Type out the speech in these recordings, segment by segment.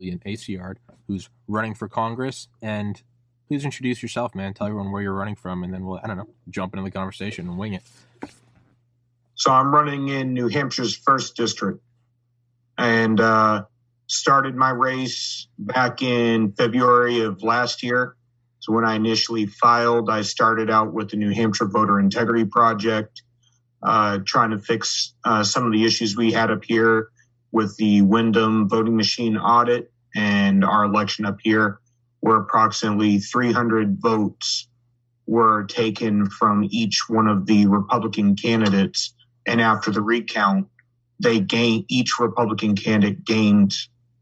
an Acciard who's running for Congress. And please introduce yourself, man. Tell everyone where you're running from, and then we'll, I don't know, jump into the conversation and wing it. So I'm running in New Hampshire's first district and uh, started my race back in February of last year. So when I initially filed, I started out with the New Hampshire Voter Integrity Project, uh, trying to fix uh, some of the issues we had up here with the Windham voting machine audit and our election up here, where approximately 300 votes were taken from each one of the Republican candidates. And after the recount, they gained each Republican candidate gained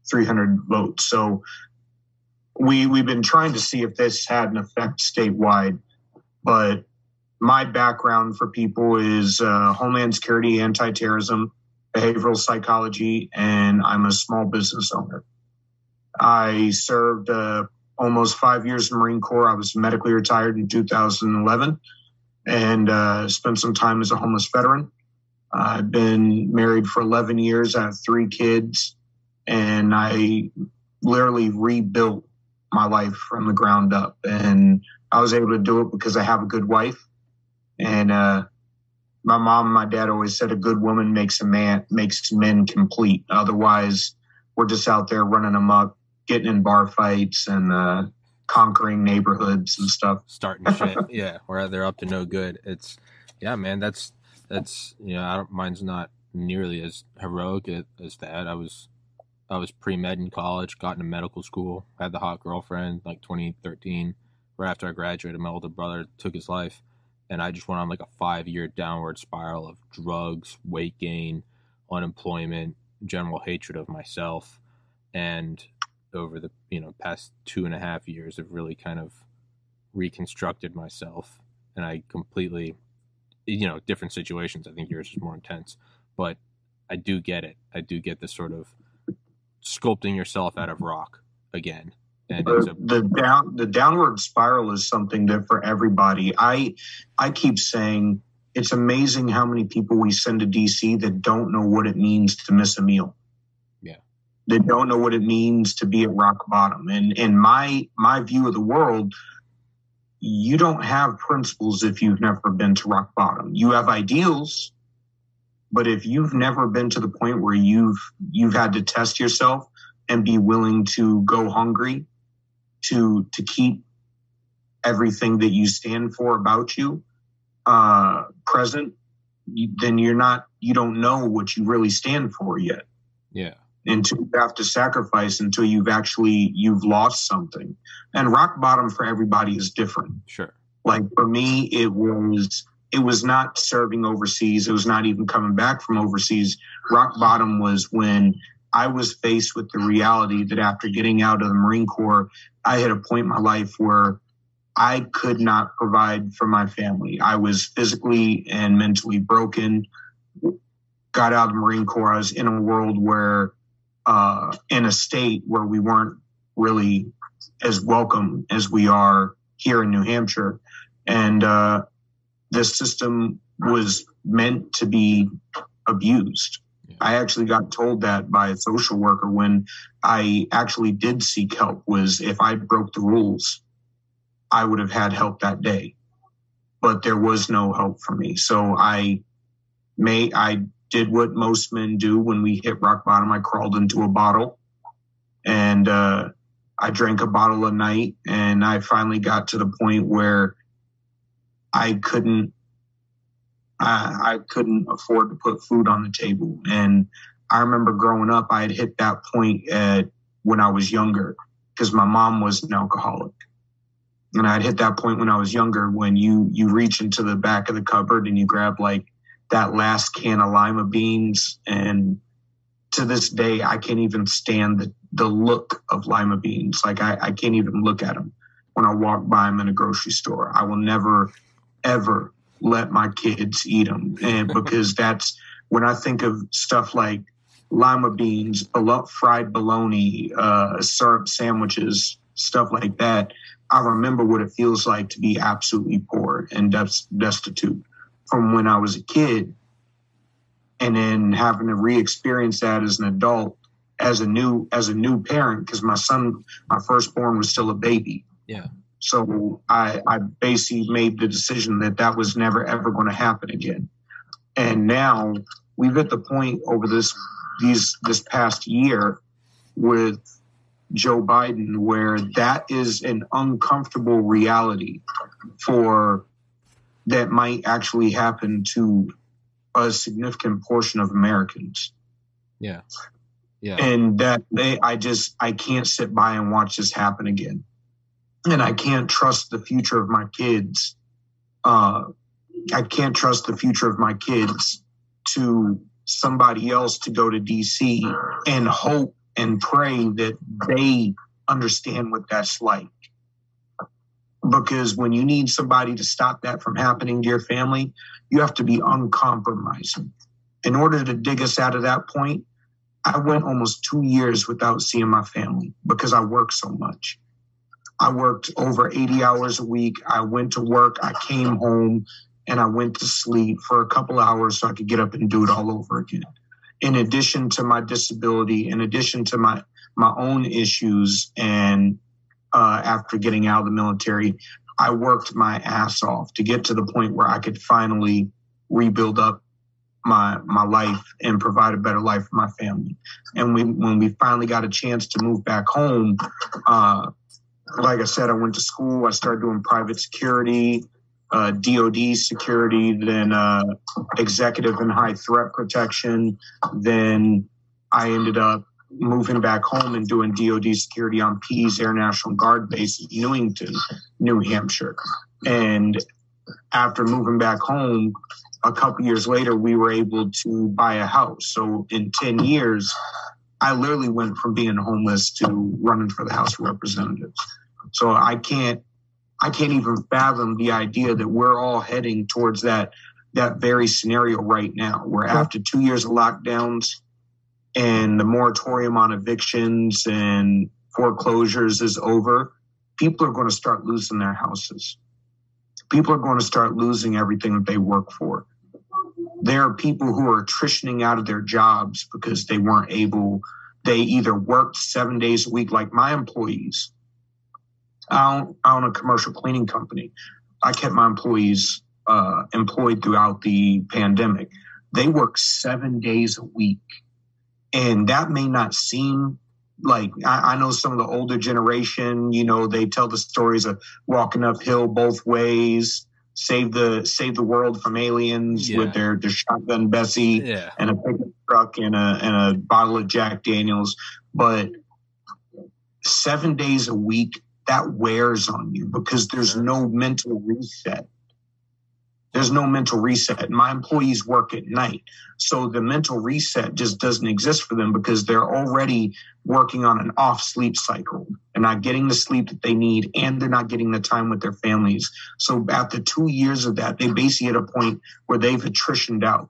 300 votes. So we we've been trying to see if this had an effect statewide, but my background for people is uh, Homeland Security, anti-terrorism, behavioral psychology, and I'm a small business owner. I served uh, almost five years in the Marine Corps. I was medically retired in 2011 and uh, spent some time as a homeless veteran. I've been married for 11 years. I have three kids, and I literally rebuilt my life from the ground up. And I was able to do it because I have a good wife. And uh, my mom and my dad always said a good woman makes a man makes men complete. Otherwise, we're just out there running amok, getting in bar fights and uh, conquering neighborhoods and stuff. Starting shit, yeah, where they're up to no good. It's yeah, man. That's that's you know, I don't, mine's not nearly as heroic as that. I was I was pre med in college, got into medical school, had the hot girlfriend like 2013. Right after I graduated, my older brother took his life and I just went on like a five year downward spiral of drugs, weight gain, unemployment, general hatred of myself, and over the you know past two and a half years have really kind of reconstructed myself, and I completely, you know, different situations. I think yours is more intense, but I do get it. I do get this sort of sculpting yourself out of rock again and the, the down the downward spiral is something that for everybody. I I keep saying it's amazing how many people we send to DC that don't know what it means to miss a meal. Yeah. That don't know what it means to be at rock bottom. And in my my view of the world, you don't have principles if you've never been to rock bottom. You have ideals, but if you've never been to the point where you've you've had to test yourself and be willing to go hungry to to keep everything that you stand for about you uh, present, then you're not you don't know what you really stand for yet. Yeah. Until you have to sacrifice until you've actually you've lost something. And rock bottom for everybody is different. Sure. Like for me, it was it was not serving overseas. It was not even coming back from overseas. Rock bottom was when I was faced with the reality that after getting out of the Marine Corps, I had a point in my life where I could not provide for my family. I was physically and mentally broken. Got out of the Marine Corps. I was in a world where, uh, in a state where we weren't really as welcome as we are here in New Hampshire. And uh, this system was meant to be abused. I actually got told that by a social worker when I actually did seek help was if I broke the rules, I would have had help that day. But there was no help for me. So I may I did what most men do when we hit rock bottom. I crawled into a bottle and uh, I drank a bottle a night and I finally got to the point where I couldn't I, I couldn't afford to put food on the table. And I remember growing up, I had hit that point at, when I was younger because my mom was an alcoholic. And I'd hit that point when I was younger when you you reach into the back of the cupboard and you grab like that last can of lima beans and to this day I can't even stand the, the look of lima beans. Like I, I can't even look at them when I walk by them in a grocery store. I will never, ever let my kids eat them, and because that's when I think of stuff like lima beans, fried bologna, uh, syrup sandwiches, stuff like that. I remember what it feels like to be absolutely poor and destitute from when I was a kid, and then having to re-experience that as an adult, as a new as a new parent, because my son, my firstborn, was still a baby. Yeah. So I, I basically made the decision that that was never ever going to happen again. And now we've at the point over this these this past year with Joe Biden where that is an uncomfortable reality for that might actually happen to a significant portion of Americans. Yeah. Yeah. And that they I just I can't sit by and watch this happen again. And I can't trust the future of my kids. Uh I can't trust the future of my kids to somebody else to go to DC and hope and pray that they understand what that's like. Because when you need somebody to stop that from happening to your family, you have to be uncompromising. In order to dig us out of that point, I went almost two years without seeing my family because I worked so much. I worked over 80 hours a week. I went to work. I came home and I went to sleep for a couple hours so I could get up and do it all over again. In addition to my disability, in addition to my my own issues, and uh, after getting out of the military, I worked my ass off to get to the point where I could finally rebuild up my my life and provide a better life for my family. And we, when we finally got a chance to move back home, uh, like I said, I went to school. I started doing private security uh, DoD security, then uh, executive and high threat protection. Then I ended up moving back home and doing DoD security on Pease Air National Guard base in Newington, New Hampshire. And after moving back home, a couple years later, we were able to buy a house. So in 10 years, I literally went from being homeless to running for the House of Representatives. So I can't I can't even fathom the idea that we're all heading towards that that very scenario right now, where after two years of lockdowns and the moratorium on evictions and foreclosures is over, people are going to start losing their houses. People are going to start losing everything that they work for. There are people who are attritioning out of their jobs because they weren't able, they either worked seven days a week, like my employees, I own, I own a commercial cleaning company. I kept my employees uh, employed throughout the pandemic. They work seven days a week. And that may not seem like I, I, know some of the older generation, you know, they tell the stories of walking uphill both ways, save the save the world from aliens yeah. with their, their shotgun Bessie yeah. and a pickup truck and a and a bottle of Jack Daniels. But seven days a week that wears on you because there's no mental reset. There's no mental reset. My employees work at night. So the mental reset just doesn't exist for them because they're already working on an off sleep cycle and not getting the sleep that they need and they're not getting the time with their families. So after two years of that, they basically hit a point where they've attritioned out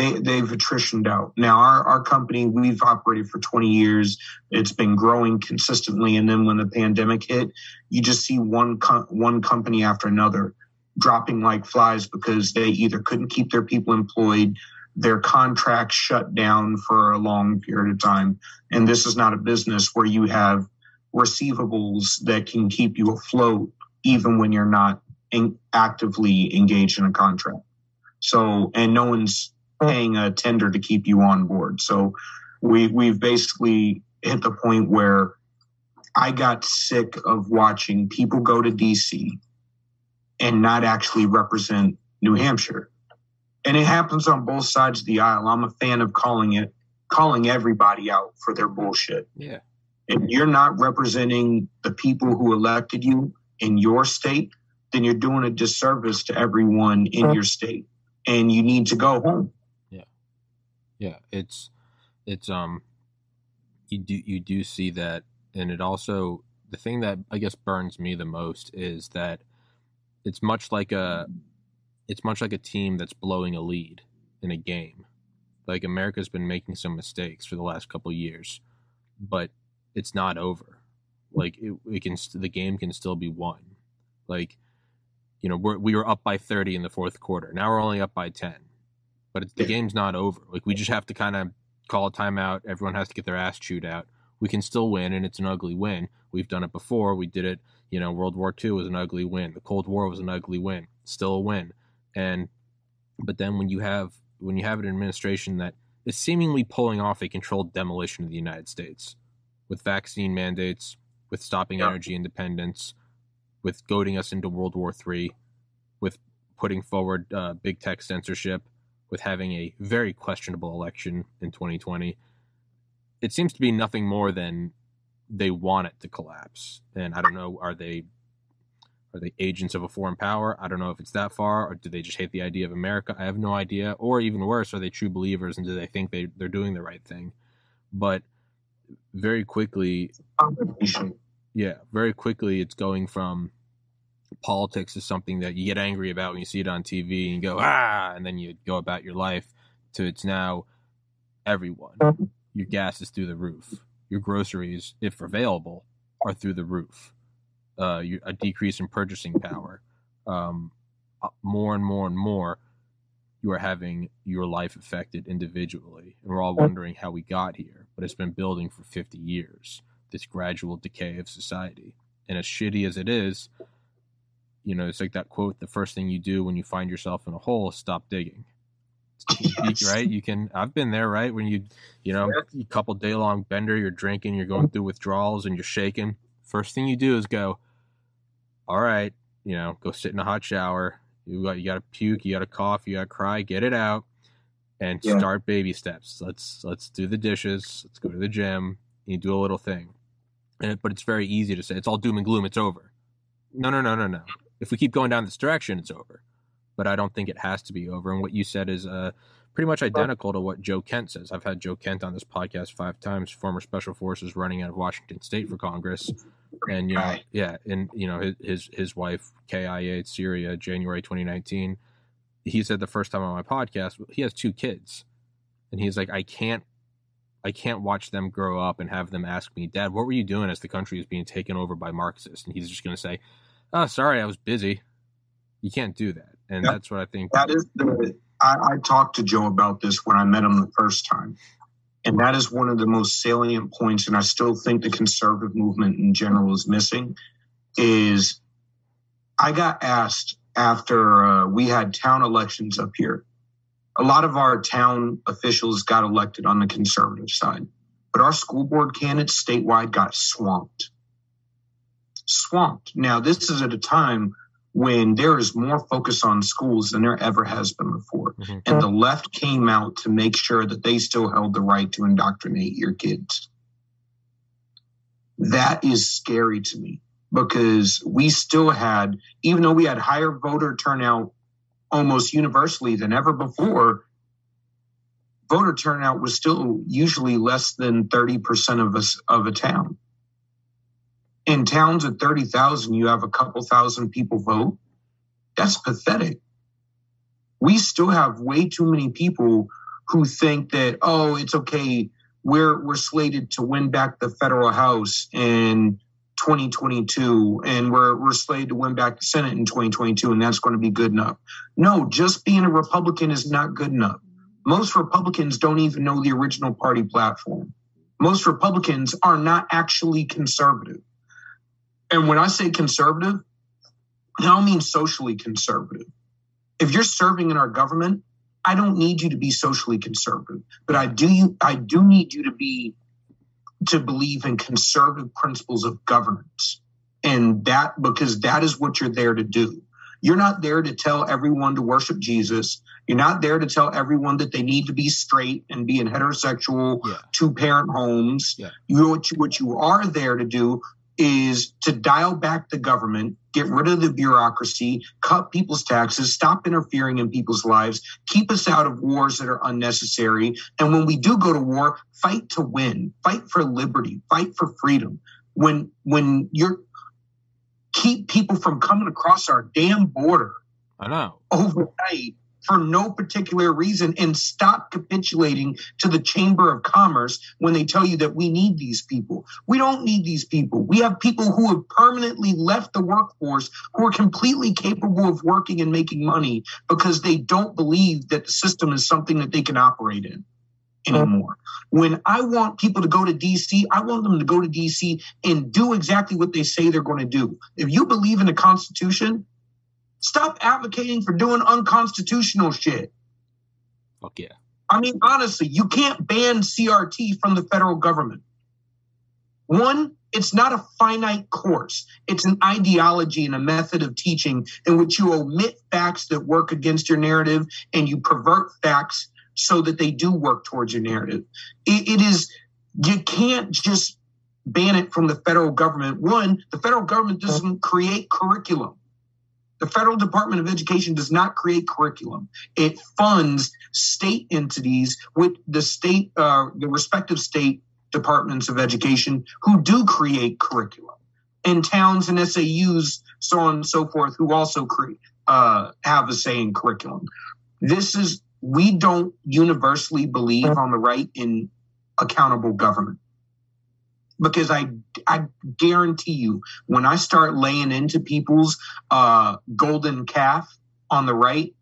they they've attritioned out. Now our our company we've operated for 20 years. It's been growing consistently, and then when the pandemic hit, you just see one co- one company after another dropping like flies because they either couldn't keep their people employed, their contracts shut down for a long period of time, and this is not a business where you have receivables that can keep you afloat even when you're not in, actively engaged in a contract. So, and no one's paying a tender to keep you on board. So we we've basically hit the point where I got sick of watching people go to DC and not actually represent New Hampshire. And it happens on both sides of the aisle. I'm a fan of calling it calling everybody out for their bullshit. Yeah. If you're not representing the people who elected you in your state, then you're doing a disservice to everyone in mm-hmm. your state and you need to go home yeah it's it's um you do you do see that, and it also the thing that I guess burns me the most is that it's much like a it's much like a team that's blowing a lead in a game. Like America's been making some mistakes for the last couple years, but it's not over. Like it, it can the game can still be won. Like you know we're, we were up by 30 in the fourth quarter. Now we're only up by 10, but the game's not over. Like we just have to kind of call a timeout. Everyone has to get their ass chewed out. We can still win, and it's an ugly win. We've done it before. We did it. You know, World War II was an ugly win. The Cold War was an ugly win. Still a win. And but then when you have when you have an administration that is seemingly pulling off a controlled demolition of the United States with vaccine mandates, with stopping energy independence, with goading us into World War III, with putting forward uh, big tech censorship, with having a very questionable election in 2020. It seems to be nothing more than they want it to collapse. And I don't know, are they are they agents of a foreign power? I don't know if it's that far, or do they just hate the idea of America? I have no idea. Or even worse, are they true believers and do they think they, they're doing the right thing? But very quickly, yeah, very quickly, it's going from politics is something that you get angry about when you see it on TV and you go ah, and then you go about your life. To it's now everyone. Your gas is through the roof. Your groceries, if available, are through the roof. Uh, a decrease in purchasing power. Um, uh, more and more and more, you are having your life affected individually, and we're all wondering how we got here. But it's been building for 50 years. This gradual decay of society, and as shitty as it is, you know, it's like that quote: "The first thing you do when you find yourself in a hole is stop digging." Yes. right? You can. I've been there, right? When you, you know, a couple day long bender, you're drinking, you're going through withdrawals, and you're shaking. First thing you do is go, all right, you know, go sit in a hot shower. You got you got to puke, you got to cough, you got to cry, get it out, and yeah. start baby steps. Let's let's do the dishes. Let's go to the gym. You do a little thing, and but it's very easy to say it's all doom and gloom. It's over. No, no, no, no, no if we keep going down this direction, it's over. But I don't think it has to be over. And what you said is uh, pretty much identical to what Joe Kent says. I've had Joe Kent on this podcast five times, former special forces running out of Washington State for Congress. And, you know, yeah, and, you know, his, his, his wife, KIA, Syria, January 2019. He said the first time on my podcast, he has two kids. And he's like, I can't I can't watch them grow up and have them ask me, Dad, what were you doing as the country is being taken over by Marxists? And he's just going to say, oh, sorry, I was busy. You can't do that. And yep. that's what I think. That is the, I, I talked to Joe about this when I met him the first time. And that is one of the most salient points. And I still think the conservative movement in general is missing is I got asked after uh, we had town elections up here. A lot of our town officials got elected on the conservative side, but our school board candidates statewide got swamped swamped. Now, this is at a time when there is more focus on schools than there ever has been before. Mm-hmm. And the left came out to make sure that they still held the right to indoctrinate your kids. That is scary to me because we still had, even though we had higher voter turnout almost universally than ever before, voter turnout was still usually less than 30% of us of a town in towns of 30,000, you have a couple thousand people vote. That's pathetic. We still have way too many people who think that, oh, it's okay. We're, we're slated to win back the federal house in 2022 and we're, we're slated to win back the Senate in 2022 and that's going to be good enough. No, just being a Republican is not good enough. Most Republicans don't even know the original party platform. Most Republicans are not actually conservative. And when I say conservative, I don't mean socially conservative. If you're serving in our government, I don't need you to be socially conservative, but I do I do need you to be to believe in conservative principles of governance. And that because that is what you're there to do. You're not there to tell everyone to worship Jesus. You're not there to tell everyone that they need to be straight and be in heterosexual yeah. two parent homes. Yeah. You, what, you, what you are there to do is to dial back the government get rid of the bureaucracy, cut people's taxes, stop interfering in people's lives, keep us out of wars that are unnecessary. And when we do go to war, fight to win, fight for liberty, fight for freedom. When when you're keep people from coming across our damn border. I know. Overnight for no particular reason and stop capitulating to the Chamber of Commerce when they tell you that we need these people. We don't need these people. We have people who have permanently left the workforce who are completely capable of working and making money because they don't believe that the system is something that they can operate in anymore. When I want people to go to DC, I want them to go to DC and do exactly what they say they're going to do. If you believe in the Constitution, Stop advocating for doing unconstitutional shit. Fuck yeah. I mean, honestly, you can't ban CRT from the federal government. One, it's not a finite course. It's an ideology and a method of teaching in which you omit facts that work against your narrative and you pervert facts so that they do work towards your narrative. it, it is, you can't just ban it from the federal government. One, the federal government doesn't create curriculum. The federal Department of Education does not create curriculum. It funds state entities with the state, uh, the respective state departments of education who do create curriculum, and towns and SAUs, so on and so forth, who also create uh, have a say in curriculum. This is we don't universally believe on the right in accountable government because I I guarantee you when I start laying into people's uh, golden calf on the right,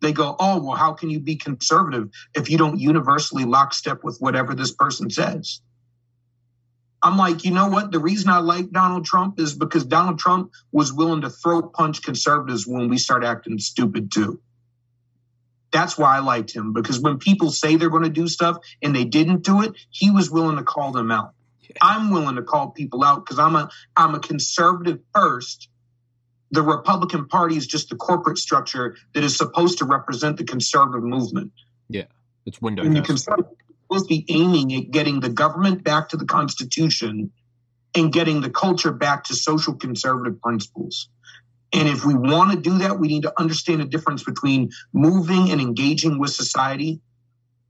they go, "Oh, well, how can you be conservative if you don't universally lockstep with whatever this person says?" I'm like, you know what? The reason I like Donald Trump is because Donald Trump was willing to throw punch conservatives when we start acting stupid too. That's why I liked him because when people say they're going to do stuff and they didn't do it, he was willing to call them out. I'm willing to call people out because I'm a I'm a conservative first. The Republican Party is just the corporate structure that is supposed to represent the conservative movement. Yeah, it's window. And the conservative supposed to be aiming at getting the government back to the Constitution and getting the culture back to social conservative principles. And if we want to do that, we need to understand the difference between moving and engaging with society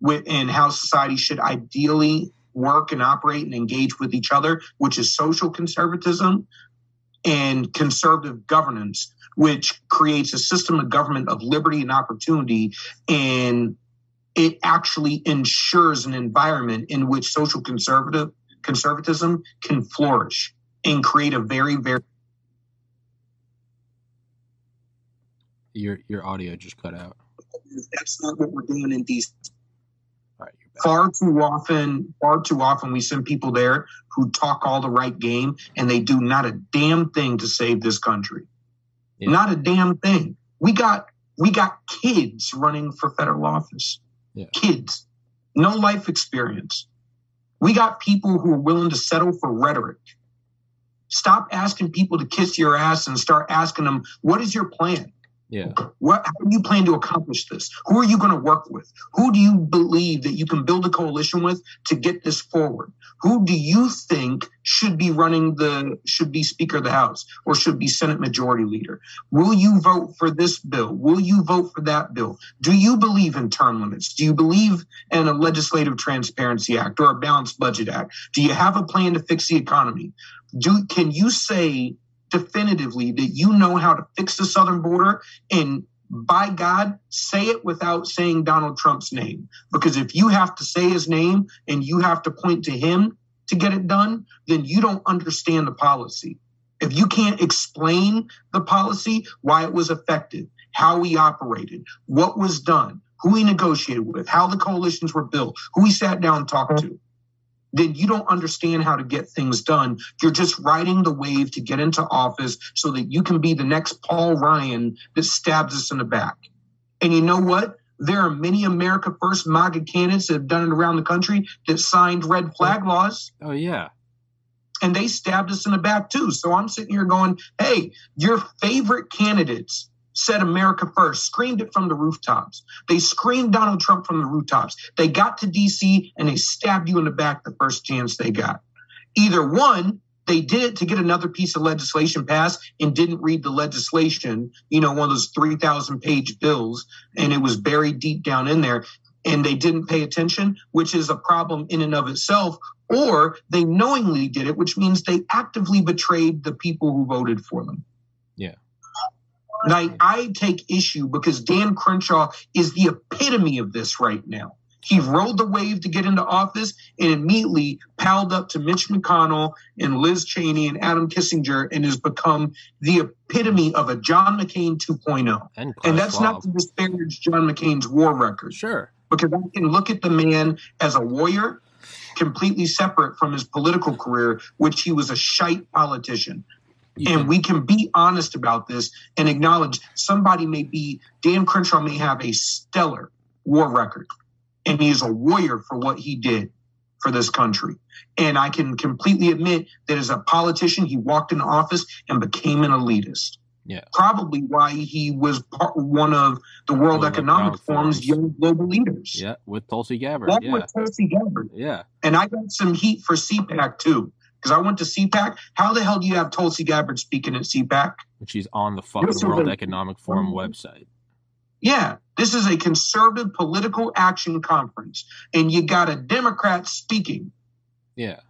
with, and how society should ideally work and operate and engage with each other, which is social conservatism, and conservative governance, which creates a system of government of liberty and opportunity. And it actually ensures an environment in which social conservative conservatism can flourish and create a very, very your your audio just cut out. That's not what we're doing in these far too often, far too often, we send people there who talk all the right game and they do not a damn thing to save this country. Yeah. Not a damn thing. We got we got kids running for federal office. Yeah. Kids, no life experience. We got people who are willing to settle for rhetoric. Stop asking people to kiss your ass and start asking them, what is your plan? Yeah. What, how do you plan to accomplish this? Who are you going to work with? Who do you believe that you can build a coalition with to get this forward? Who do you think should be running the, should be Speaker of the House or should be Senate Majority Leader? Will you vote for this bill? Will you vote for that bill? Do you believe in term limits? Do you believe in a Legislative Transparency Act or a Balanced Budget Act? Do you have a plan to fix the economy? Do, can you say definitively that you know how to fix the southern border and by God, say it without saying Donald Trump's name. Because if you have to say his name and you have to point to him to get it done, then you don't understand the policy. If you can't explain the policy, why it was effective, how we operated, what was done, who he negotiated with, how the coalitions were built, who he sat down and talked mm-hmm. to, then you don't understand how to get things done. You're just riding the wave to get into office so that you can be the next Paul Ryan that stabs us in the back. And you know what? There are many America First MAGA candidates that have done it around the country that signed red flag oh, laws. Oh, yeah. And they stabbed us in the back too. So I'm sitting here going, hey, your favorite candidates said America first, screamed it from the rooftops. They screamed Donald Trump from the rooftops. They got to DC and they stabbed you in the back the first chance they got. Either one, they did it to get another piece of legislation passed and didn't read the legislation, you know, one of those 3,000 page bills, and it was buried deep down in there, and they didn't pay attention, which is a problem in and of itself. Or they knowingly did it, which means they actively betrayed the people who voted for them. Yeah. And I, take issue because Dan Crenshaw is the epitome of this right now. He rode the wave to get into office and immediately palled up to Mitch McConnell and Liz Cheney and Adam Kinzinger and has become the epitome of a John McCain 2.0. And, and that's not to disparage John McCain's war record. Sure. Because I can look at the man as a warrior, completely separate from his political career, which he was a shite politician. And we can be honest about this and acknowledge somebody may be, Dan Crenshaw may have a stellar war record and he's a warrior for what he did for this country. And I can completely admit that as a politician, he walked in office and became an elitist. Yeah. Probably why he was part, one of the World Economic Forum's young global leaders. Yeah, with Tulsi Gabbard. Yeah. with Tulsi Gabbard. Yeah. And I got some heat for CPAC too. Because I went to CPAC. How the hell do you have Tulsi Gabbard speaking at CPAC? She's on the fucking World Economic Forum mm-hmm. website. Yeah, this is a conservative political action conference, and you got a Democrat speaking. Yeah.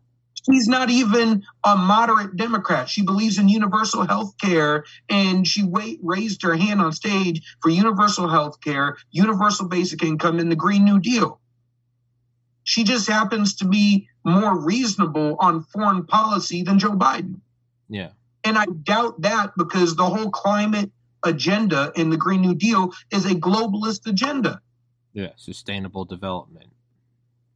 She's not even a moderate Democrat. She believes in universal health care, and she wait, raised her hand on stage for universal health care, universal basic income, and the Green New Deal. She just happens to be more reasonable on foreign policy than Joe Biden. Yeah. And I doubt that because the whole climate agenda in the Green New Deal is a globalist agenda. Yeah, sustainable development.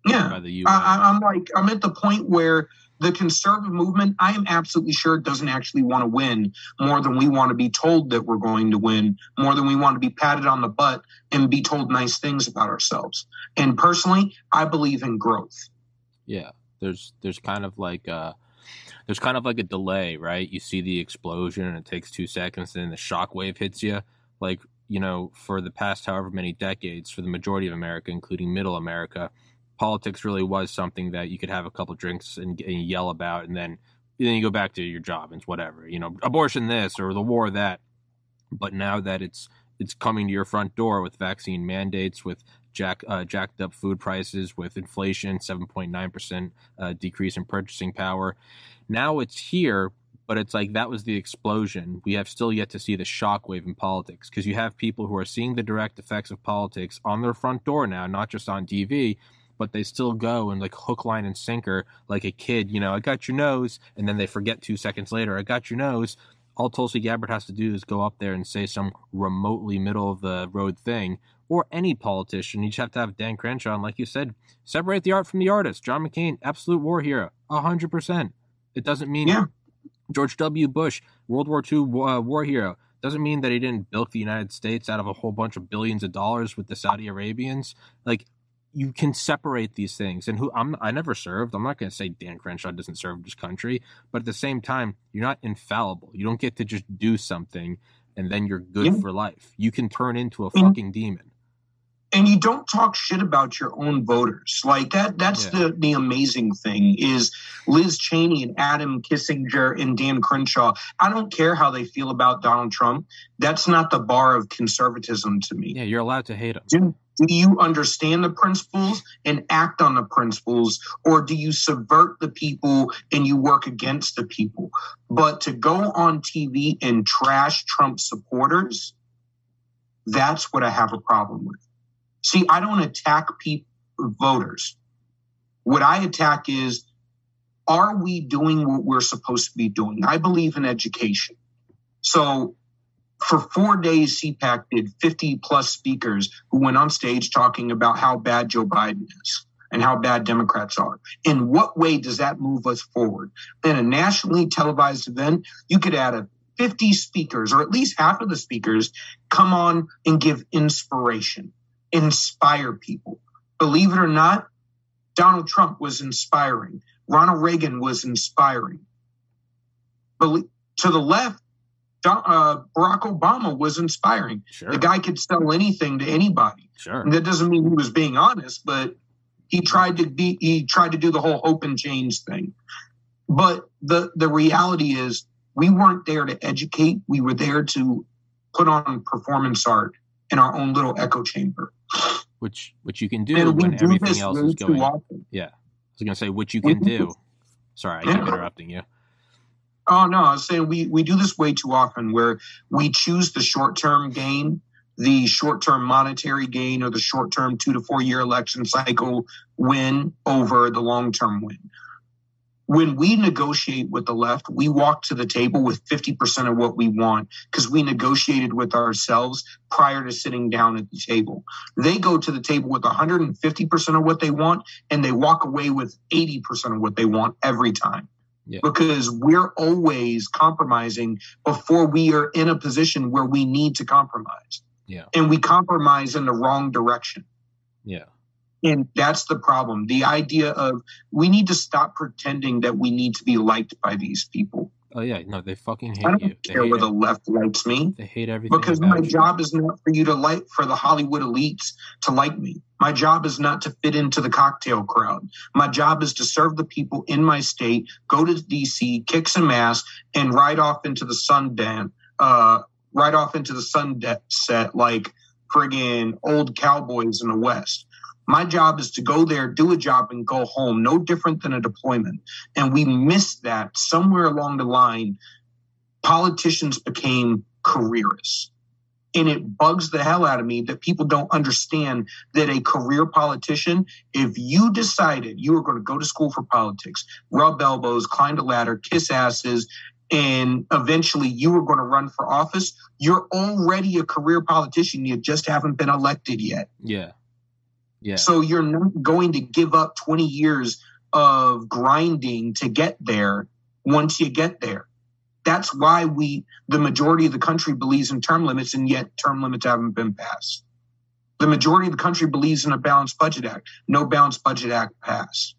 Yeah, by the UN. I, I'm like I'm at the point where the conservative movement, I am absolutely sure, doesn't actually want to win more than we want to be told that we're going to win, more than we want to be patted on the butt and be told nice things about ourselves. And personally, I believe in growth. Yeah, there's there's kind of like a, there's kind of like a delay, right? You see the explosion and it takes two seconds, and then the shockwave hits you. Like you know, for the past however many decades, for the majority of America, including Middle America, politics really was something that you could have a couple drinks and, and yell about, and then then you go back to your job and it's whatever, you know, abortion this or the war that. But now that it's it's coming to your front door with vaccine mandates, with jack uh, jacked up food prices, with inflation, seven point nine percent uh, decrease in purchasing power. Now it's here, but it's like that was the explosion. We have still yet to see the shockwave in politics because you have people who are seeing the direct effects of politics on their front door now, not just on TV, but they still go and like hook, line, and sinker like a kid. You know, I got your nose, and then they forget two seconds later, I got your nose. All Tulsi Gabbard has to do is go up there and say some remotely middle of the road thing, or any politician. You just have to have Dan Crenshaw, and like you said, separate the art from the artist. John McCain, absolute war hero, hundred percent. It doesn't mean yeah. George W. Bush, World War II uh, war hero. Doesn't mean that he didn't bilk the United States out of a whole bunch of billions of dollars with the Saudi Arabians. Like you can separate these things. And who I'm, I never served. I'm not going to say Dan Crenshaw doesn't serve this country, but at the same time, you're not infallible. You don't get to just do something and then you're good yeah. for life. You can turn into a fucking demon. And you don't talk shit about your own voters. Like that that's yeah. the the amazing thing is Liz Cheney and Adam Kinzinger and Dan Crenshaw. I don't care how they feel about Donald Trump. That's not the bar of conservatism to me. Yeah, you're allowed to hate him. Dude, do you understand the principles and act on the principles, or do you subvert the people and you work against the people? But to go on TV and trash Trump supporters, that's what I have a problem with. See, I don't attack people, voters. What I attack is, are we doing what we're supposed to be doing? I believe in education. So for four days, CPAC did 50 plus speakers who went on stage talking about how bad Joe Biden is and how bad Democrats are. In what way does that move us forward? In a nationally televised event, you could add a 50 speakers, or at least half of the speakers, come on and give inspiration, inspire people. Believe it or not, Donald Trump was inspiring. Ronald Reagan was inspiring. To the left, uh, Barack Obama was inspiring. Sure. The guy could sell anything to anybody. Sure. And that doesn't mean he was being honest, but he tried to be he tried to do the whole hope and change thing. But the the reality is we weren't there to educate. We were there to put on performance art in our own little echo chamber. Which which you can do and when everything else is going. Yeah, I was gonna say what you can do. Sorry, I keep interrupting you. Oh no, I was saying we we do this way too often, where we choose the short term gain, the short term monetary gain, or the short term two to four year election cycle win over the long term win when we negotiate with the left, we walk to the table with 50% of what we want because we negotiated with ourselves prior to sitting down at the table. They go to the table with 150% of what they want and they walk away with 80% of what they want every time. Yeah. Because we're always compromising before we are in a position where we need to compromise. Yeah. And we compromise in the wrong direction. Yeah. And that's the problem. The idea of we need to stop pretending that we need to be liked by these people. Oh yeah, no, they fucking hate I don't you. care where the left likes me. They hate everything. Because my you. job is not for you to like for the Hollywood elites to like me. My job is not to fit into the cocktail crowd. My job is to serve the people in my state, go to DC, kick some ass, and ride off into the sundown, uh, ride off into the sunset like friggin' old cowboys in the West. My job is to go there, do a job, and go home, no different than a deployment. And we missed that somewhere along the line. Politicians became careerists. And it bugs the hell out of me that people don't understand that a career politician, if you decided you were going to go to school for politics, rub elbows, climb the ladder, kiss asses, and eventually you were going to run for office, you're already a career politician. You just haven't been elected yet. Yeah. Yeah. So you're not going to give up 20 years of grinding to get there once you get there. That's why we, the majority of the country believes in term limits, and yet term limits haven't been passed. The majority of the country believes in a balanced budget act. No balanced budget act passed.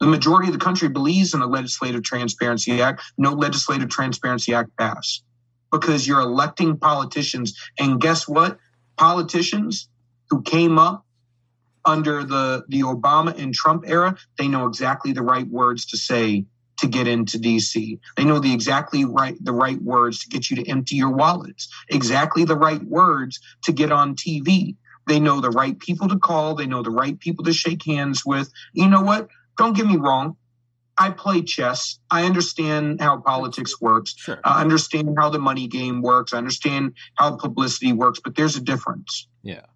The majority of the country believes in a legislative transparency act. No legislative transparency act passed because you're electing politicians. And guess what? Politicians who came up under the the Obama and Trump era, they know exactly the right words to say to get into DC. They know the exactly right the right words to get you to empty your wallets. Exactly the right words to get on TV. They know the right people to call, they know the right people to shake hands with. You know what? Don't get me wrong. I play chess. I understand how politics works. Sure. I understand how the money game works. I understand how publicity works, but there's a difference. Yeah.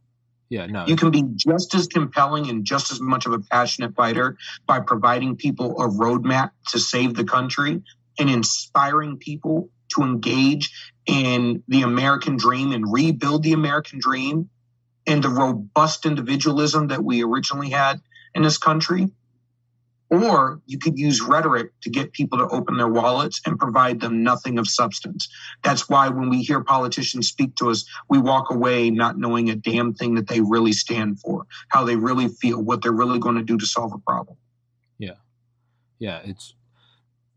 Yeah, no. You can be just as compelling and just as much of a passionate fighter by providing people a roadmap to save the country and inspiring people to engage in the American dream and rebuild the American dream and the robust individualism that we originally had in this country. Or you could use rhetoric to get people to open their wallets and provide them nothing of substance. That's why when we hear politicians speak to us, we walk away not knowing a damn thing that they really stand for, how they really feel, what they're really going to do to solve a problem. Yeah. Yeah. It's,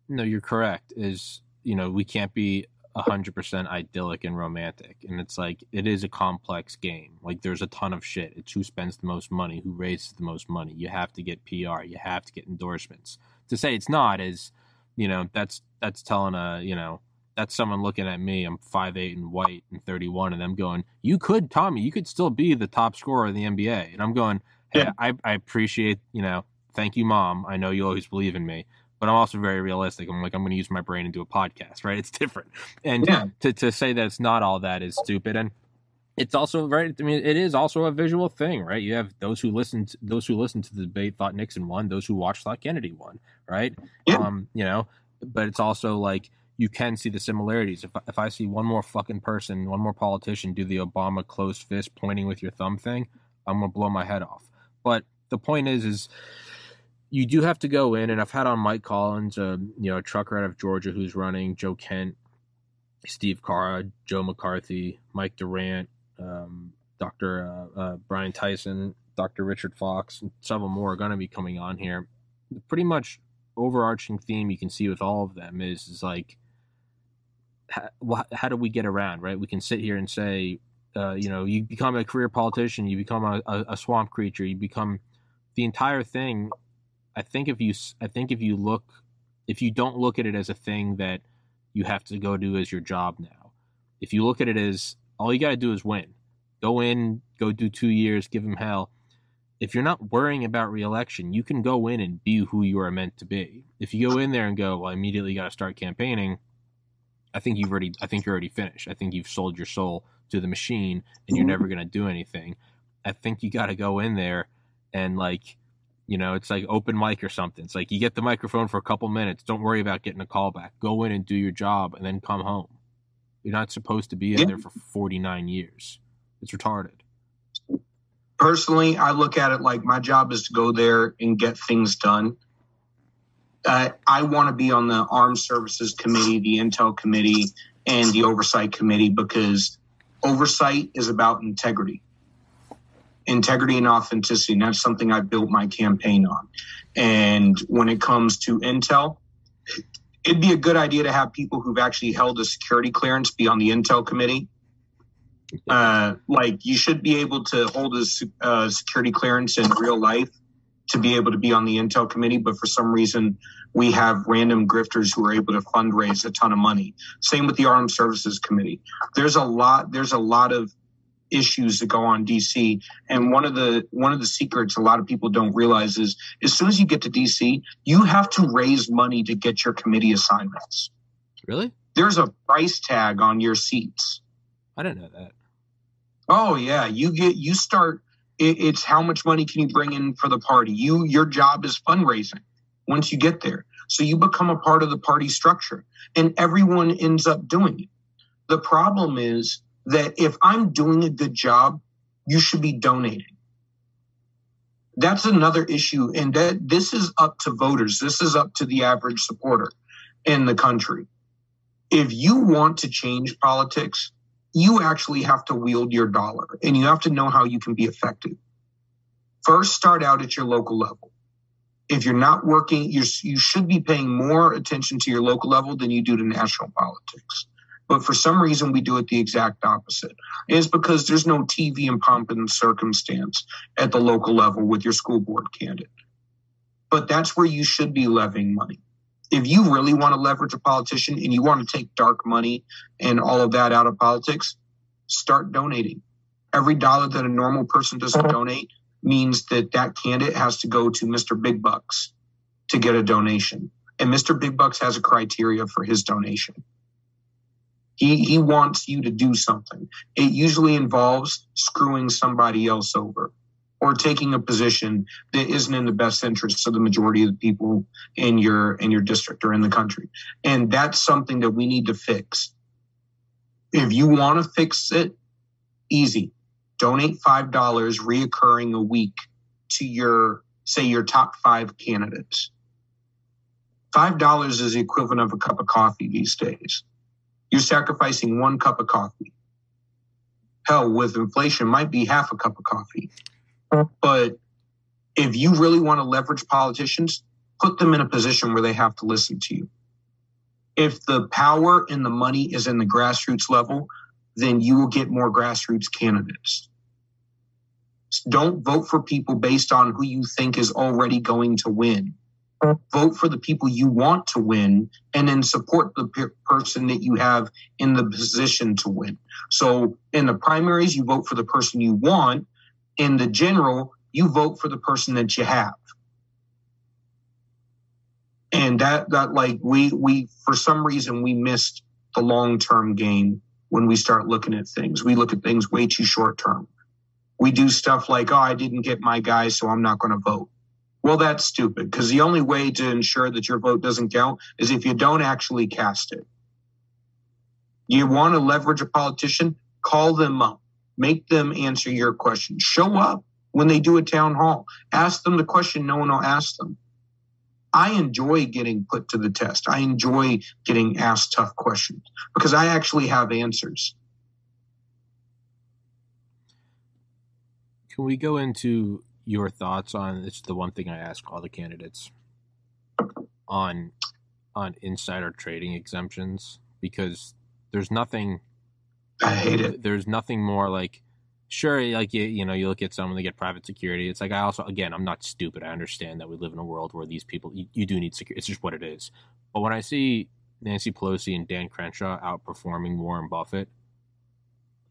no, you're correct. Is, you know, we can't be 100% idyllic and romantic and it's like it is a complex game. Like there's a ton of shit. It's who spends the most money who raises the most money. You have to get pr you have to get endorsements. To say it's not is you know that's that's telling a you know that's someone looking at me i'm 5'8 and white and 31 and them going you could tommy you could still be the top scorer in the nba and i'm going hey yeah. I, I appreciate you know thank you mom. I know you always believe in me but I'm also very realistic. I'm like, I'm going to use my brain and do a podcast, right? It's different. And yeah. to, to say that it's not all that is stupid. And it's also right. I mean, it is also a visual thing, right? You have those who listened, those who listened to the debate thought Nixon won, those who watched thought Kennedy won, right? Yeah. Um, you know, but it's also like you can see the similarities. If if I see one more fucking person, one more politician do the Obama closed fist pointing with your thumb thing, I'm gonna blow my head off. But the point is, is you do have to go in, and I've had on Mike Collins, a you know, a trucker out of Georgia who's running, Joe Kent, Steve Carra, Joe McCarthy, Mike Durant, um, Dr. Uh, uh, Brian Tyson, Dr. Richard Fox, and several more are going to be coming on here. The pretty much overarching theme you can see with all of them is, is like, how, how do we get around, right? We can sit here and say, uh, you know, you become a career politician, you become a, a, a swamp creature, you become the entire thing I think if you I think if you look if you don't look at it as a thing that you have to go do as your job now, if you look at it as all you got to do is win, go in, go do two years, give them hell. If you're not worrying about reelection, you can go in and be who you are meant to be. If you go in there and go, well, I immediately got to start campaigning, I think you've already, I think you're already finished. I think you've sold your soul to the machine and you're mm-hmm. never going to do anything. I think you got to go in there and like, you know, it's like open mic or something. It's like you get the microphone for a couple minutes. Don't worry about getting a call back. Go in and do your job and then come home. You're not supposed to be in yeah. there for 49 years. It's retarded. Personally, I look at it like my job is to go there and get things done. Uh, I want to be on the Armed Services Committee, the Intel Committee, and the Oversight Committee because oversight is about integrity integrity and authenticity. And that's something I built my campaign on. And when it comes to Intel, it'd be a good idea to have people who've actually held a security clearance be on the Intel committee. Uh, like you should be able to hold a uh, security clearance in real life to be able to be on the Intel committee, but for some reason we have random grifters who are able to fundraise a ton of money. Same with the Armed Services Committee. There's a lot. There's a lot of issues that go on DC. And one of the one of the secrets a lot of people don't realize is as soon as you get to DC, you have to raise money to get your committee assignments. Really? There's a price tag on your seats. I didn't know that. Oh yeah, you get you start. It, it's how much money can you bring in for the party? You your job is fundraising once you get there. So you become a part of the party structure, and everyone ends up doing it. The problem is that if I'm doing a good job, you should be donating. That's another issue. And that this is up to voters. This is up to the average supporter in the country. If you want to change politics, you actually have to wield your dollar and you have to know how you can be effective. First, start out at your local level. If you're not working, you're, you should be paying more attention to your local level than you do to national politics. But for some reason, we do it the exact opposite. It's because there's no TV and pomp and circumstance at the local level with your school board candidate. But that's where you should be levying money. If you really want to leverage a politician and you want to take dark money and all of that out of politics, start donating. Every dollar that a normal person doesn't uh-huh. donate means that that candidate has to go to Mr. Big Bucks to get a donation. And Mr. Big Bucks has a criteria for his donation. He, he wants you to do something. It usually involves screwing somebody else over or taking a position that isn't in the best interests of the majority of the people in your in your district or in the country. And that's something that we need to fix. If you want to fix it, easy. Donate five dollars reoccurring a week to your say your top five candidates. Five dollars is the equivalent of a cup of coffee these days. You're sacrificing one cup of coffee. Hell, with inflation, might be half a cup of coffee. But if you really want to leverage politicians, put them in a position where they have to listen to you. If the power and the money is in the grassroots level, then you will get more grassroots candidates. Don't vote for people based on who you think is already going to win vote for the people you want to win and then support the pe- person that you have in the position to win. So in the primaries, you vote for the person you want. In the general, you vote for the person that you have. And that, that like we, we, for some reason, we missed the long term game when we start looking at things. We look at things way too short term. We do stuff like, oh, I didn't get my guy, so I'm not going to vote well, that's stupid because the only way to ensure that your vote doesn't count is if you don't actually cast it. You want to leverage a politician? Call them up. Make them answer your question. Show up when they do a town hall. Ask them the question no one will ask them. I enjoy getting put to the test. I enjoy getting asked tough questions because I actually have answers. Can we go into your thoughts on it's the one thing I ask all the candidates on on insider trading exemptions because there's nothing I hate it. There's nothing more like sure, like you, you know, you look at someone they get private security. It's like I also, again, I'm not stupid. I understand that we live in a world where these people, you, you do need security. It's just what it is. But when I see Nancy Pelosi and Dan Crenshaw outperforming Warren Buffett,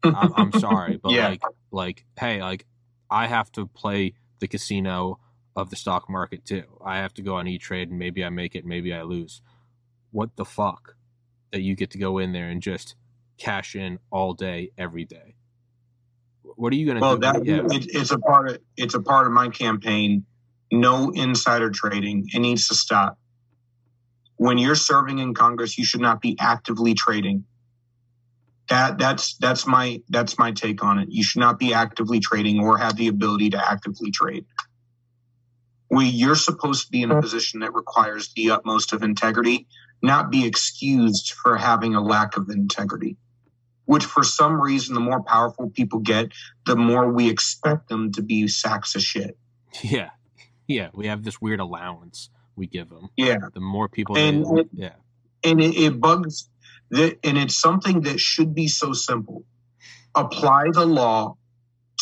I'm, I'm sorry, but yeah. like, like, hey, like, I have to play the casino of the stock market too. I have to go on E Trade, and maybe I make it, maybe I lose. What the fuck that you get to go in there and just cash in all day, every day? What are you going to well, do? That, yeah. it, it's a part of it's a part of my campaign. No insider trading. It needs to stop. When you're serving in Congress, you should not be actively trading. That that's that's my that's my take on it. You should not be actively trading or have the ability to actively trade. We you're supposed to be in a position that requires the utmost of integrity, not be excused for having a lack of integrity which for some reason, the more powerful people get, the more we expect them to be sacks of shit. Yeah. Yeah. We have this weird allowance we give them. Yeah. The more people, and they, yeah. And it, it bugs that, and it's something that should be so simple. Apply the law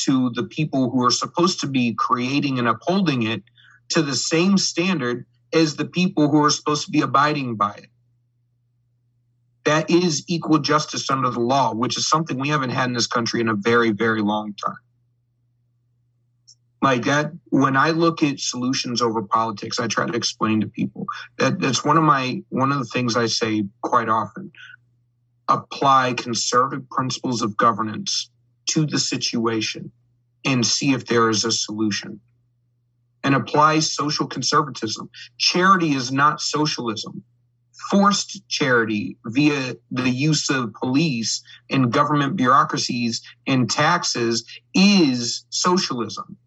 to the people who are supposed to be creating and upholding it to the same standard as the people who are supposed to be abiding by it that is equal justice under the law, which is something we haven't had in this country in a very, very long time. Like that, when I look at solutions over politics, I try to explain to people that that's one of my one of the things I say quite often. Apply conservative principles of governance to the situation and see if there is a solution. And apply social conservatism. Charity is not socialism forced charity via the use of police and government bureaucracies and taxes is socialism.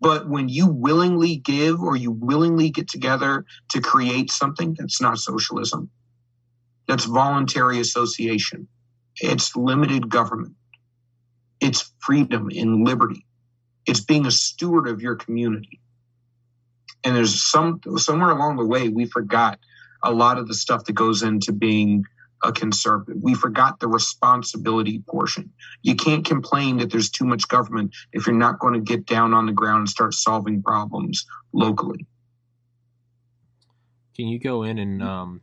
But when you willingly give or you willingly get together to create something, that's not socialism. That's voluntary association. It's limited government. It's freedom and liberty. It's being a steward of your community. And there's some somewhere along the way we forgot a lot of the stuff that goes into being a conservative. We forgot the responsibility portion. You can't complain that there's too much government if you're not going to get down on the ground and start solving problems locally. Can you go in and um,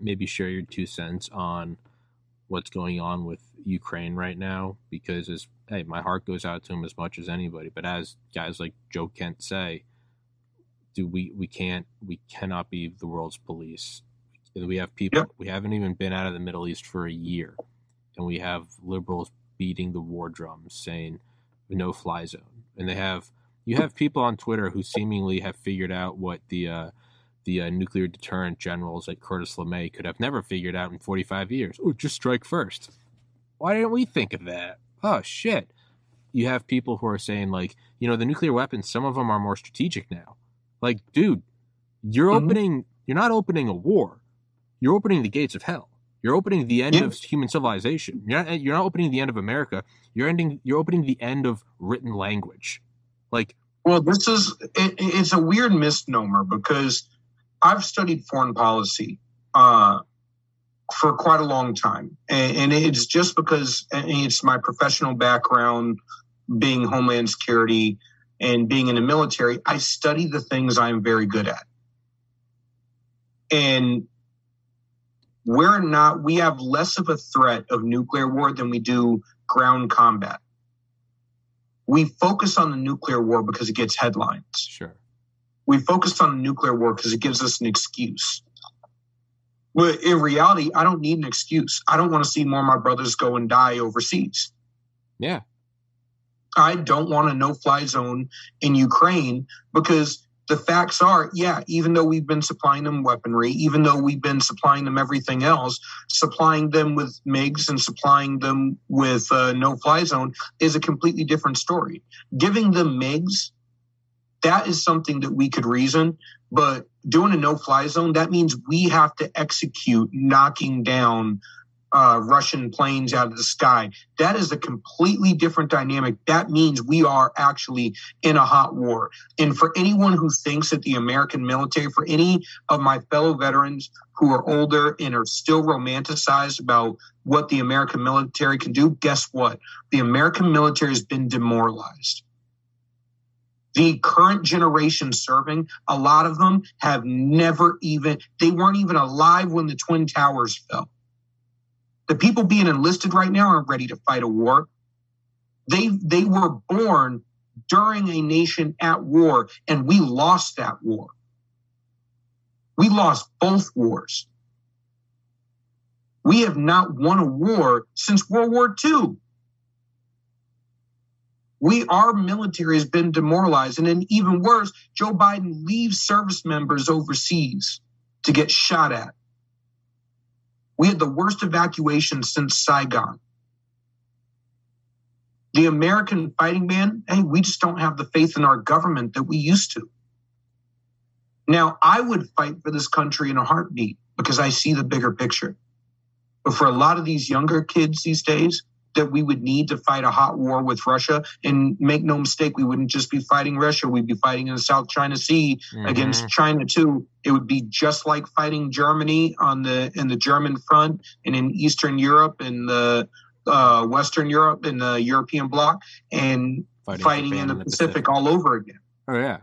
maybe share your two cents on what's going on with Ukraine right now? Because as hey, my heart goes out to him as much as anybody. But as guys like Joe Kent say, do we we can't we cannot be the world's police. We have people yep. we haven't even been out of the Middle East for a year, and we have liberals beating the war drums saying no fly zone, and they have you have people on Twitter who seemingly have figured out what the uh, the uh, nuclear deterrent generals like Curtis LeMay could have never figured out in 45 years. Oh, just strike first. Why didn't we think of that? Oh shit. You have people who are saying like, you know, the nuclear weapons, some of them are more strategic now. Like, dude, you're mm-hmm. opening, you're not opening a war. You're opening the gates of hell. You're opening the end yeah. of human civilization. You're not, you're not opening the end of America. You're ending, you're opening the end of written language. Like, well, this is, it, it's a weird misnomer because I've studied foreign policy, uh, for quite a long time. And, and, it's just because it's my professional background, being Homeland Security, and being in the military, I study the things I'm very good at. And we're not, we have less of a threat of nuclear war than we do ground combat. We focus on the nuclear war because it gets headlines. Sure. We focused on the nuclear war because it gives us an excuse. Well, in reality, I don't need an excuse. I don't want to see more of my brothers go and die overseas. Yeah. I don't want a no fly zone in Ukraine because the facts are, yeah, even though we've been supplying them weaponry, even though we've been supplying them everything else, supplying them with MiGs and supplying them with uh, no fly zone is a completely different story. Giving them MiGs, that is something that we could reason, but doing a no fly zone, that means we have to execute knocking down uh, Russian planes out of the sky. That is a completely different dynamic. That means we are actually in a hot war. And for anyone who thinks that the American military, for any of my fellow veterans who are older and are still romanticized about what the American military can do, guess what? The American military has been demoralized. The current generation serving, a lot of them have never even, they weren't even alive when the Twin Towers fell the people being enlisted right now aren't ready to fight a war. They they were born during a nation at war, and we lost that war. We lost both wars. We have not won a war since World War II. We our military has been demoralized, and then even worse, Joe Biden leaves service members overseas to get shot at. We had the worst evacuation since Saigon. The American fighting man, hey, we just don't have the faith in our government that we used to. Now, I would fight for this country in a heartbeat because I see the bigger picture. But for a lot of these younger kids these days, that we would need to fight a hot war with Russia. And make no mistake, we wouldn't just be fighting Russia, we'd be fighting in the South China Sea mm-hmm. against China too. It would be just like fighting Germany on the in the German front and in Eastern Europe and the uh, Western Europe and the European bloc and fighting, fighting in the, the Pacific, Pacific, all over again. Oh yeah.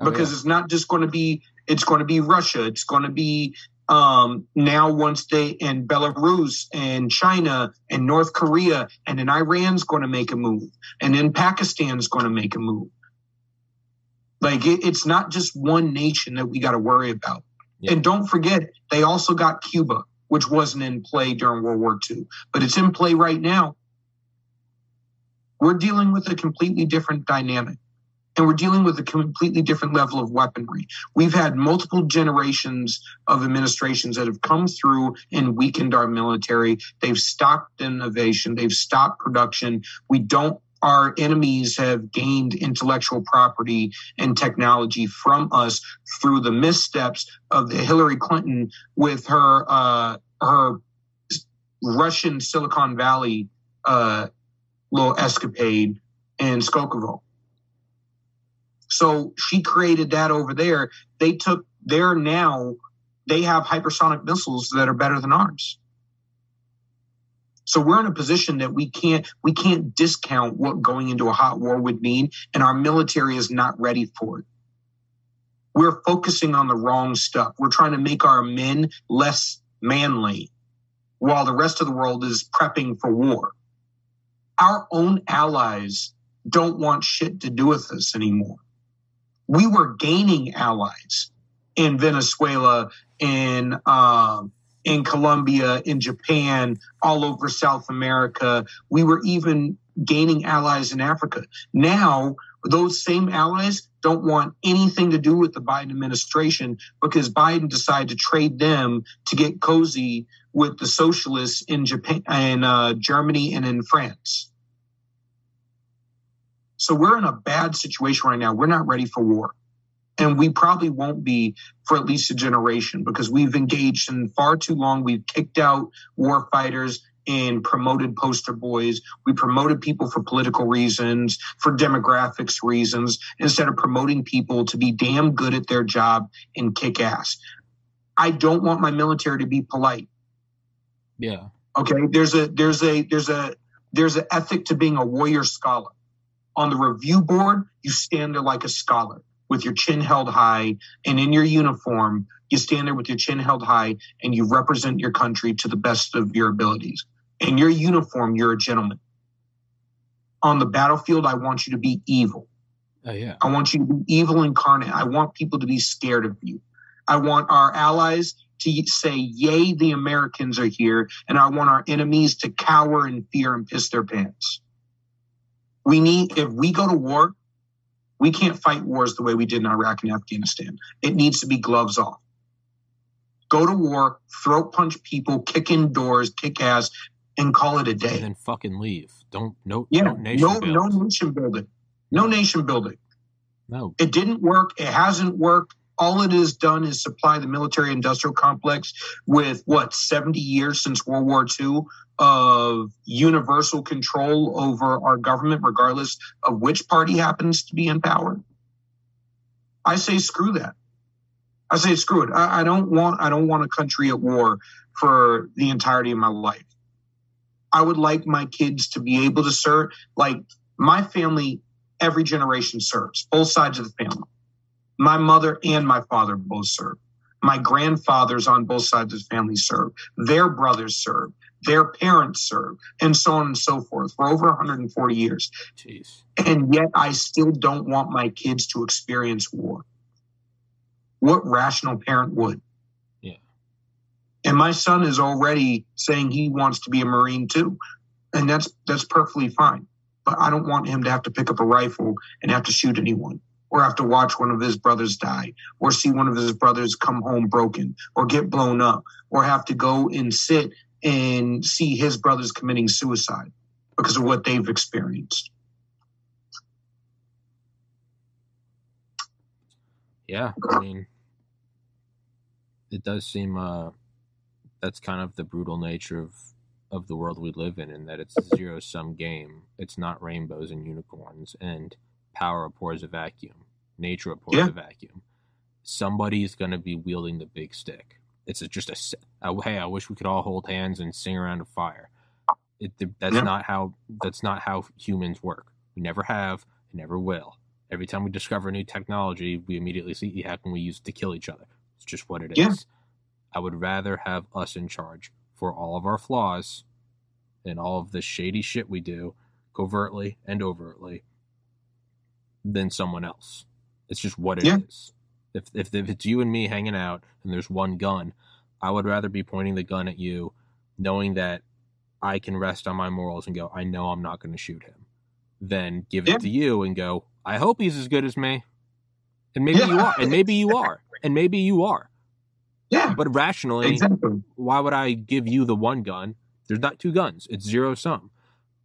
Oh, because yeah. it's not just going to be it's going to be Russia. It's going to be um, now once they and Belarus and China and North Korea and then Iran's going to make a move and then Pakistan's going to make a move. Like it, it's not just one nation that we got to worry about. Yeah. And don't forget, they also got Cuba, which wasn't in play during World War II, but it's in play right now. We're dealing with a completely different dynamic and we're dealing with a completely different level of weaponry. We've had multiple generations of administrations that have come through and weakened our military. They've stopped innovation, they've stopped production. We don't our enemies have gained intellectual property and technology from us through the missteps of the Hillary Clinton with her uh, her Russian Silicon Valley uh, little escapade in Skolkovo. So she created that over there. They took there now, they have hypersonic missiles that are better than ours. So we're in a position that we can't we can't discount what going into a hot war would mean, and our military is not ready for it. We're focusing on the wrong stuff. We're trying to make our men less manly, while the rest of the world is prepping for war. Our own allies don't want shit to do with us anymore we were gaining allies in Venezuela, in um, in Colombia, in Japan, all over South America. We were even gaining allies in Africa. Now, those same allies don't want anything to do with the Biden administration because Biden decided to trade them to get cozy with the socialists in Japan and uh, Germany and in France. So we're in a bad situation right now. We're not ready for war. And we probably won't be for at least a generation because we've engaged in far too long. We've kicked out war fighters and promoted poster boys. We promoted people for political reasons, for demographics reasons, instead of promoting people to be damn good at their job and kick ass. I don't want my military to be polite. Yeah. Okay. There's a there's a there's a there's an ethic to being a warrior scholar on the review board, you stand there like a scholar with your chin held high. And in your uniform, you stand there with your chin held high and you represent your country to the best of your abilities. In your uniform, you're a gentleman. On the battlefield, I want you to be evil. Oh, yeah. I want you to be evil incarnate. I want people to be scared of you. I want our allies to say, Yay, the Americans are here. And I want our enemies to cower in fear and piss their pants. We need, if we go to war, we can't fight wars the way we did in Iraq and Afghanistan. It needs to be gloves off. Go to war, throat punch people, kick in doors, kick ass, and call it a day. And then fucking leave. Don't no yeah, no nation no, no nation building. No nation building. No. It didn't work. It hasn't worked. all it has done is supply the military industrial complex with what 70 years since World War II of universal control over our government, regardless of which party happens to be in power. I say screw that. I say screw it. I, I don't want I don't want a country at war for the entirety of my life. I would like my kids to be able to serve. Like my family, every generation serves, both sides of the family. My mother and my father both serve. My grandfathers on both sides of the family serve. Their brothers serve. Their parents serve, and so on and so forth for over 140 years. Jeez. And yet, I still don't want my kids to experience war. What rational parent would? Yeah. And my son is already saying he wants to be a Marine too. And that's that's perfectly fine. But I don't want him to have to pick up a rifle and have to shoot anyone or have to watch one of his brothers die or see one of his brothers come home broken or get blown up or have to go and sit and see his brothers committing suicide because of what they've experienced. Yeah, I mean, it does seem uh, that's kind of the brutal nature of of the world we live in, in that it's a zero sum game. It's not rainbows and unicorns, and power abhors a vacuum. Nature abhors Yeah. a vacuum. Somebody's going to be wielding the big stick. It's a, just a hey. I wish we could all hold hands and sing around a fire. It, that's Yeah. not how that's not how humans work. We never have, and never will. Every time we discover a new technology, we immediately see how can we use it to kill each other. It's just what it is. Yeah. I would rather have us in charge for all of our flaws and all of the shady shit we do, covertly and overtly, than someone else. It's just what it is. Yeah. If, if if it's you and me hanging out and there's one gun, I would rather be pointing the gun at you, knowing that I can rest on my morals and go, I know I'm not going to shoot him, than give it to you and go, I hope he's as good as me. And maybe Yeah. you are. And maybe you are. And maybe you are. Yeah, But rationally, exactly. why would I give you the one gun? There's not two guns. It's zero sum.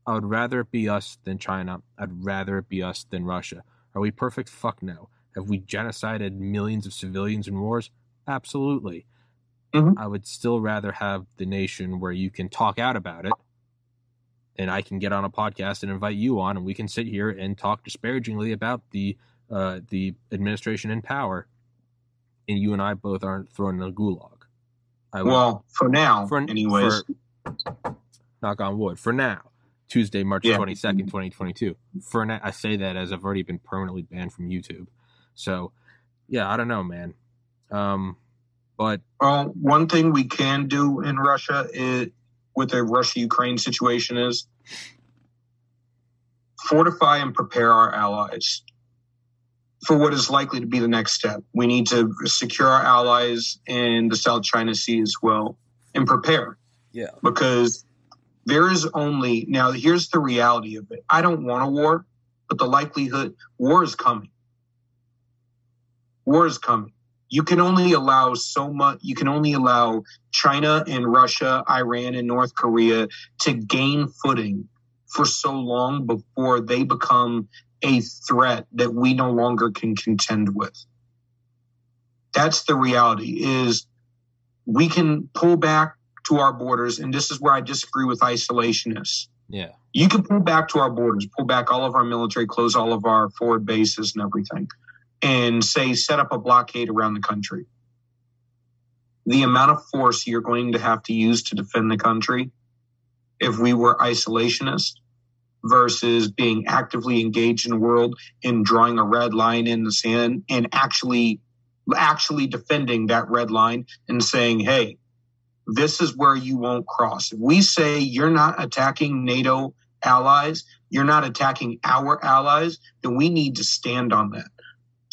I would rather it be us than China. I'd rather it be us than Russia. Are we perfect? Fuck no. Have we genocided millions of civilians in wars? Absolutely. Mhm. I would still rather have the nation where you can talk out about it and I can get on a podcast and invite you on and we can sit here and talk disparagingly about the uh, the administration in power and you and I both aren't thrown in a gulag. I would Well, for now, for anyways. for- knock on wood. For now, Tuesday, March Yeah. twenty second, twenty twenty two. For now, I say that as I've already been permanently banned from YouTube. So, yeah, I don't know, man. Um, but Well, one thing we can do in Russia is with the Russia Ukraine situation is fortify and prepare our allies for what is likely to be the next step. We need to secure our allies in the South China Sea as well and prepare yeah, because there is only now here's the reality of it. I don't want a war, but the likelihood war is coming. War is coming. You can only allow so much you can only allow China and Russia, Iran and North Korea to gain footing for so long before they become a threat that we no longer can contend with. That's the reality is we can pull back to our borders, and this is where I disagree with isolationists. yeah, You can pull back to our borders, pull back all of our military, close all of our forward bases and everything, and say set up a blockade around the country. The amount of force you're going to have to use to defend the country, if we were isolationist versus being actively engaged in the world and drawing a red line in the sand and actually actually defending that red line and saying, hey, this is where you won't cross. If we say you're not attacking NATO allies, you're not attacking our allies, then we need to stand on that.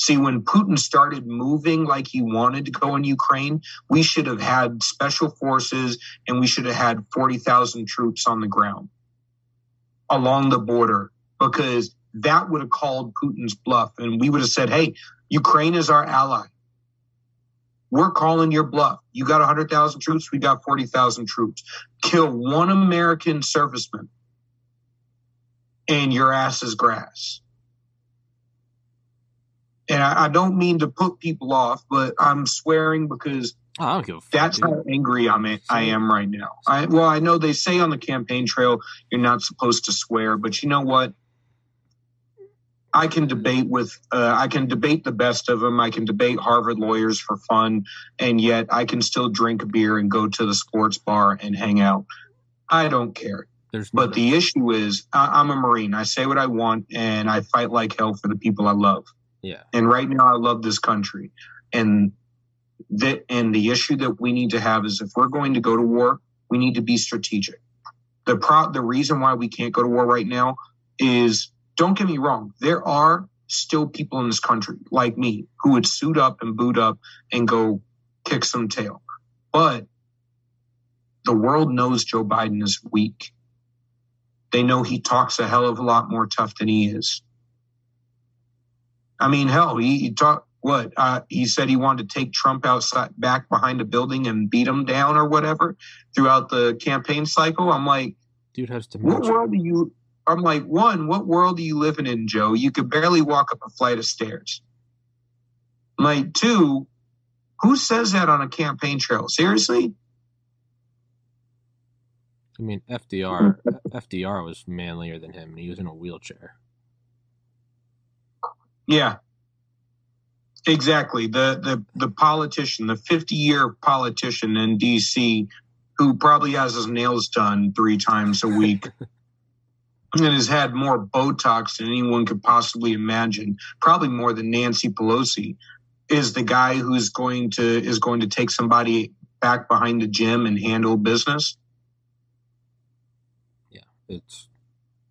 See, when Putin started moving like he wanted to go in Ukraine, we should have had special forces and we should have had 40,000 troops on the ground along the border because that would have called Putin's bluff. And we would have said, hey, Ukraine is our ally. We're calling your bluff. You got 100,000 troops, we got 40,000 troops. Kill one American serviceman, and your ass is grass. And I, I don't mean to put people off, but I'm swearing because I don't give a fuck. that's dude. how angry I'm at, I am right now. I well, I know they say on the campaign trail you're not supposed to swear, but you know what? I can debate with uh, I can debate the best of them. I can debate Harvard lawyers for fun, and yet I can still drink a beer and go to the sports bar and hang out. I don't care. There's But no- the issue is, I, I'm a Marine. I say what I want, and I fight like hell for the people I love. Yeah, And right now, I love this country. And that, and the issue that we need to have is if we're going to go to war, we need to be strategic. The pro, the reason why we can't go to war right now is, don't get me wrong, there are still people in this country like me who would suit up and boot up and go kick some tail. But the world knows Joe Biden is weak. They know he talks a hell of a lot more tough than he is. I mean, hell, he, he talked what? Uh, he said he wanted to take Trump outside, back behind a building and beat him down or whatever throughout the campaign cycle. I'm like, dude has what world do you? I'm like, one, what world are you living in, Joe? You could barely walk up a flight of stairs. Like, two, who says that on a campaign trail? Seriously? I mean, FDR. FDR was manlier than him, and he was in a wheelchair. Yeah. Exactly. The the the politician, the 50-year politician in DC who probably has his nails done 3 times a week and has had more botox than anyone could possibly imagine, probably more than Nancy Pelosi is the guy who's going to is going to take somebody back behind the gym and handle business. Yeah, it's,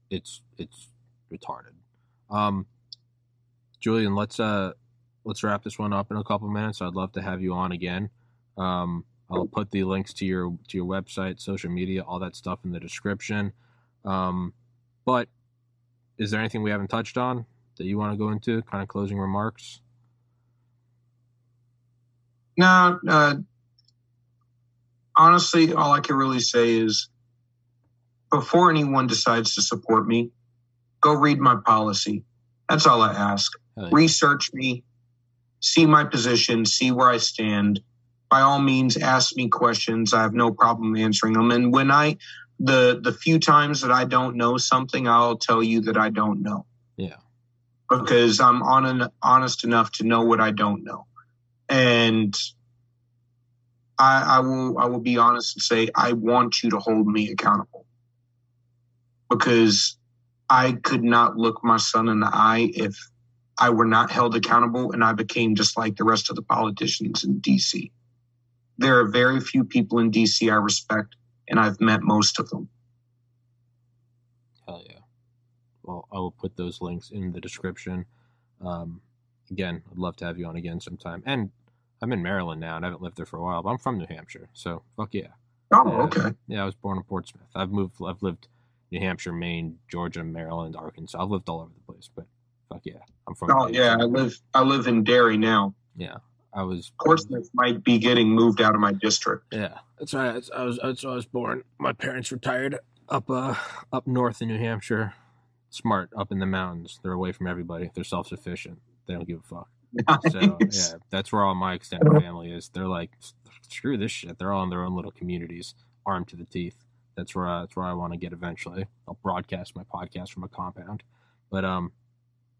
it's, it's retarded. Um, Julian, let's uh, let's wrap this one up in a couple minutes. I'd love to have you on again. Um, I'll put the links to your to your website, social media, all that stuff in the description. Um, but is there anything we haven't touched on that you want to go into? Kind of closing remarks. No, uh, honestly, all I can really say is before anyone decides to support me, go read my policy. That's all I ask. Research me, see my position, see where I stand. By all means, ask me questions. I have no problem answering them. And when I, the the few times that I don't know something, I'll tell you that I don't know Yeah. because I'm on an, honest enough to know what I don't know. And I, I will I will be honest and say I want you to hold me accountable because I could not look my son in the eye if I were not held accountable and I became just like the rest of the politicians in DC. There are very few people in DC I respect, and I've met most of them. Hell yeah. Well, I will put those links in the description. Um, again, I'd love to have you on again sometime. And I'm in Maryland now, and I haven't lived there for a while, but I'm from New Hampshire, so fuck yeah. Oh, Yeah. okay. Yeah, I was born in Portsmouth. I've moved. I've lived New Hampshire, Maine, Georgia, Maryland, Arkansas. I've lived all over the place, but fuck yeah, I'm from. Oh yeah, I live I live in Derry now. yeah. I was. of Portsmouth might be getting moved out of my district. Yeah, that's right. That's, I was. That's where I was born. My parents retired up uh up north in New Hampshire. Smart up in the mountains. They're away from everybody. They're self sufficient. They don't give a fuck. So yeah, that's where all my extended family is. They're like, screw this shit. They're all in their own little communities, armed to the teeth. That's where I, that's where I want to get eventually. I'll broadcast my podcast from a compound. But um,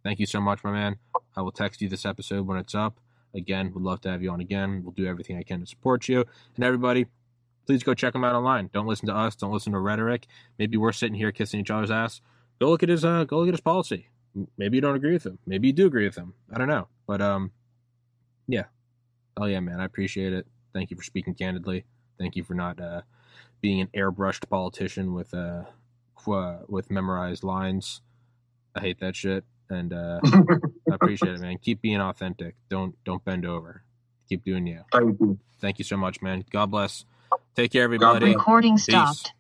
thank you so much, my man. I will text you this episode when it's up. Again, would love to have you on again. We'll do everything I can to support you. And everybody, please go check him out online. Don't listen to us. Don't listen to rhetoric. Maybe we're sitting here kissing each other's ass. Go look at his uh, go look at his policy. Maybe you don't agree with him. Maybe you do agree with him. I don't know. But um, yeah. Oh yeah, man. I appreciate it. Thank you for speaking candidly. Thank you for not uh, being an airbrushed politician with uh, with memorized lines. I hate that shit, and uh, I appreciate it, man. Keep being authentic. Don't don't bend over. Keep doing you. Thank you. Thank you so much, man. God bless. Take care, God everybody. bless. Recording Peace. stopped.